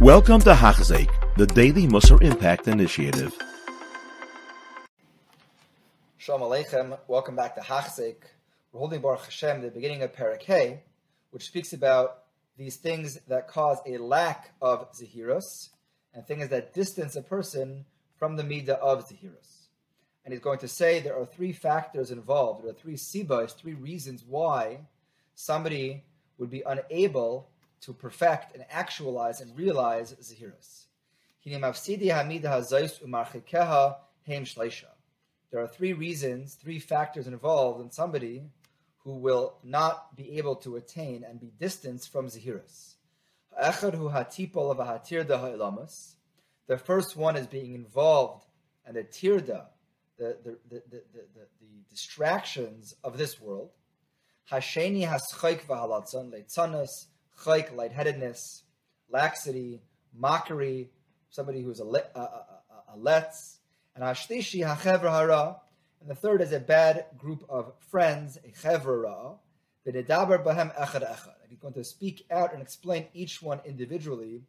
Welcome to Hachzik, the Daily Musar Impact Initiative. Shalom Aleichem. Welcome back to Hachzik. We're holding Baruch Hashem, the beginning of Perek which speaks about these things that cause a lack of Zahirus and things that distance a person from the Midah of Zahirus. And he's going to say there are three factors involved. There are three sibas, three reasons why somebody would be unable to perfect and actualize and realize Zahirus. There are three reasons, three factors involved in somebody who will not be able to attain and be distanced from Zahirus. The first one is being involved and the tirda, the, the, the, the, distractions of this world. Hasheni haschayk v'halatzon leitzanos chayk, lightheadedness, laxity, mockery, somebody who's a, a, a, a letz, and ashlishi hachevra hara, and the third is a bad group of friends, a chevra v'nedaber bahem echad echad. And he's going to speak out and explain each one individually,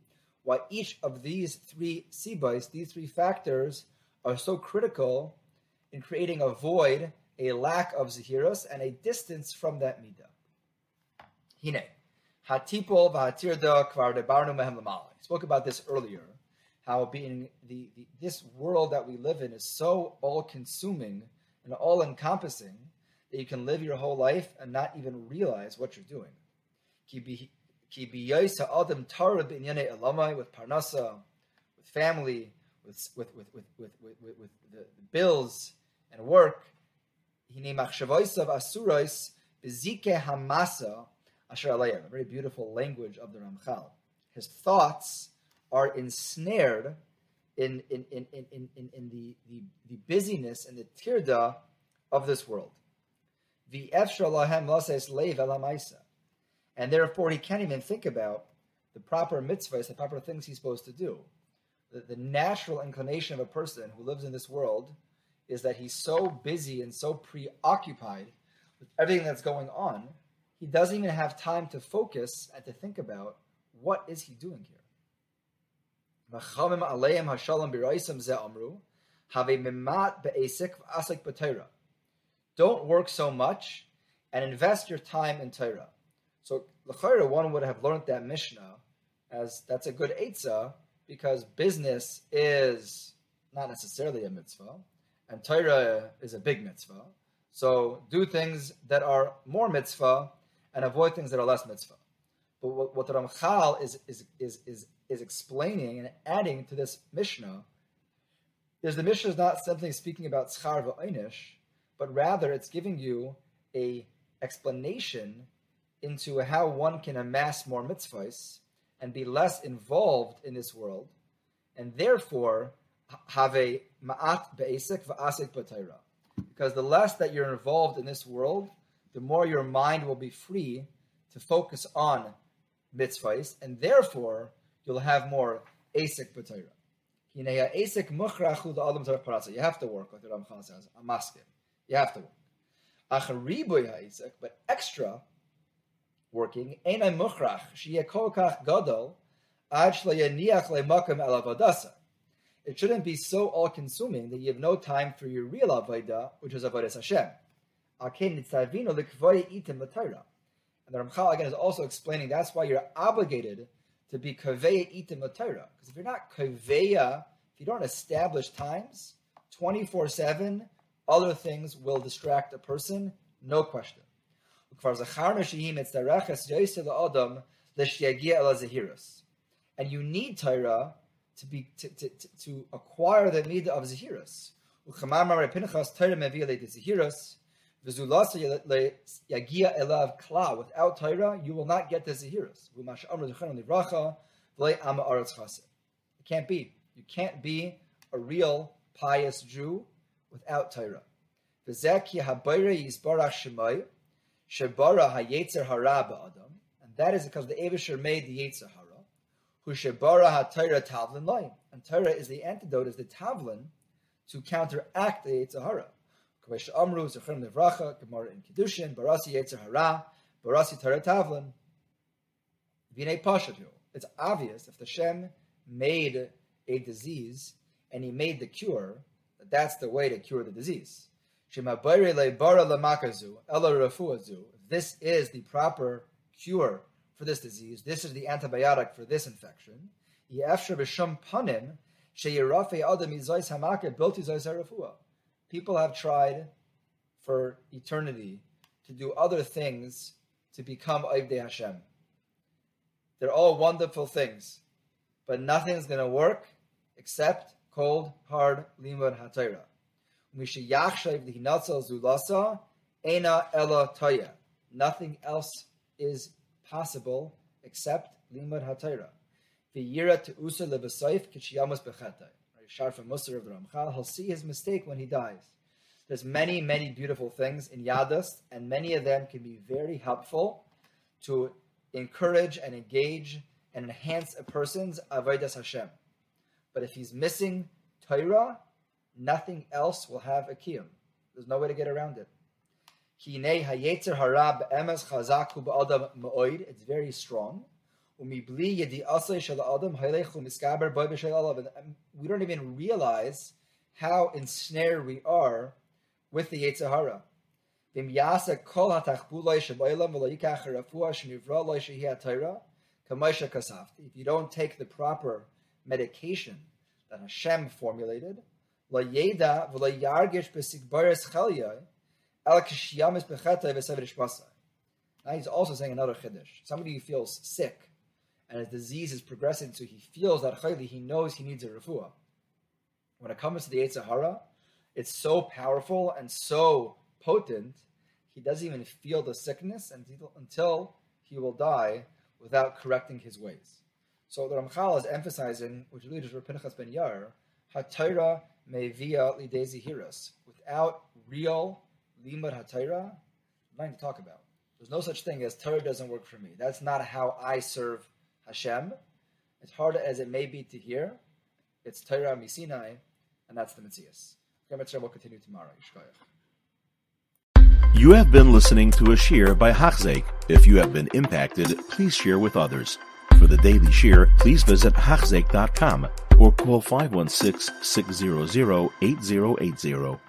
why each of these three sibais, these three factors, are so critical in creating a void, a lack of zahiras, and a distance from that midah. Hine. Hatipol lamala. spoke about this earlier, how being the, the, this world that we live in is so all-consuming and all-encompassing that you can live your whole life and not even realize what you're doing. With parnasa, with family, with with with with with, with, with the, bills and work. Hine machshavoisav asurais bezike hamasa Asher Alayim, a very beautiful language of the Ramchal. His thoughts are ensnared in, in, in, in, in, in the, the, the busyness and the tirda of this world. And therefore, he can't even think about the proper mitzvahs, the proper things he's supposed to do. The, the natural inclination of a person who lives in this world is that he's so busy and so preoccupied with everything that's going on he doesn't even have time to focus and to think about what is he doing here. Don't work so much and invest your time in Torah. So, l'chayra, one would have learned that Mishnah as that's a good eitzah because business is not necessarily a mitzvah, and Torah is a big mitzvah. So, do things that are more mitzvah and avoid things that are less mitzvah. But what, what the Ramchal is, is, is, is, is explaining and adding to this Mishnah is the Mishnah is not simply speaking about schar v'einish, but rather it's giving you a explanation into how one can amass more mitzvahs and be less involved in this world, and therefore have a ma'at be'esek v'asek b'tayra. Because the less that you're involved in this world, the more your mind will be free to focus on mitzvahs, and therefore you'll have more asik b'tayra. You have to work, like the Ramchal says, a maskim. You have to work. But extra working, it shouldn't be so all-consuming that you have no time for your real avodah, which is avodah Hashem. And the Ramchal again is also explaining that's why you're obligated to be kaveya itim Torah. Because if you're not kaveya, if you don't establish times, 24 7, other things will distract a person, no question. And you need Torah to be to, to, to acquire the midah of Zahirus. Without Torah, you will not get the Zahiras. It can't be. You can't be a real pious Jew without Torah. And that is because the Avisher made the Yetzer Hara, who Shebara HaTorah Tavlin. And Torah is the antidote, is the Tavlin to counteract the Yetzer Hara. Amru, Zechrim Gemara in Barasi Yetzer Hara, Barasi Tavlin. It's obvious if the Shem made a disease and he made the cure, that that's the way to cure the disease. This is the proper cure for this disease. This is the antibiotic for this infection. People have tried for eternity to do other things to become Oivdei Hashem. They're all wonderful things, but nothing's going to work except cold, hard limud hatayra. ena ela toya. Nothing else is possible except limud hatayra. V'yira te'usa levasayif kishiyamus bechetay. Sharfa Musar of the Ramchal, he'll see his mistake when he dies. There's many, many beautiful things in Yadus, and many of them can be very helpful to encourage and engage and enhance a person's avodas Hashem. But if he's missing Torah, nothing else will have a kiyum. There's no way to get around it. It's very strong. Um, we don't even realize how ensnared we are with the Yetzer Hara. If you don't take the proper medication that Hashem formulated, now he's also saying another chiddush. Somebody who feels sick and his disease is progressing, so he feels that he knows he needs a refuah. When it comes to the Yetzer Hara, it's so powerful and so potent, he doesn't even feel the sickness until, he will die without correcting his ways. So the Ramchal is emphasizing, which leads to Pinchas ben Yair, Hatayra mevia lidezi hiras. Without real limud Hatayra, nothing to talk about. There's no such thing as Torah doesn't work for me. That's not how I serve Hashem. As hard as it may be to hear, it's Torah misinai, and that's the Mitzvah. We'll continue tomorrow. You have been listening to a shiur by Hachzeik. If you have been impacted, please share with others. For the daily shiur, please visit Hachzeik.com or call 516 600 8080.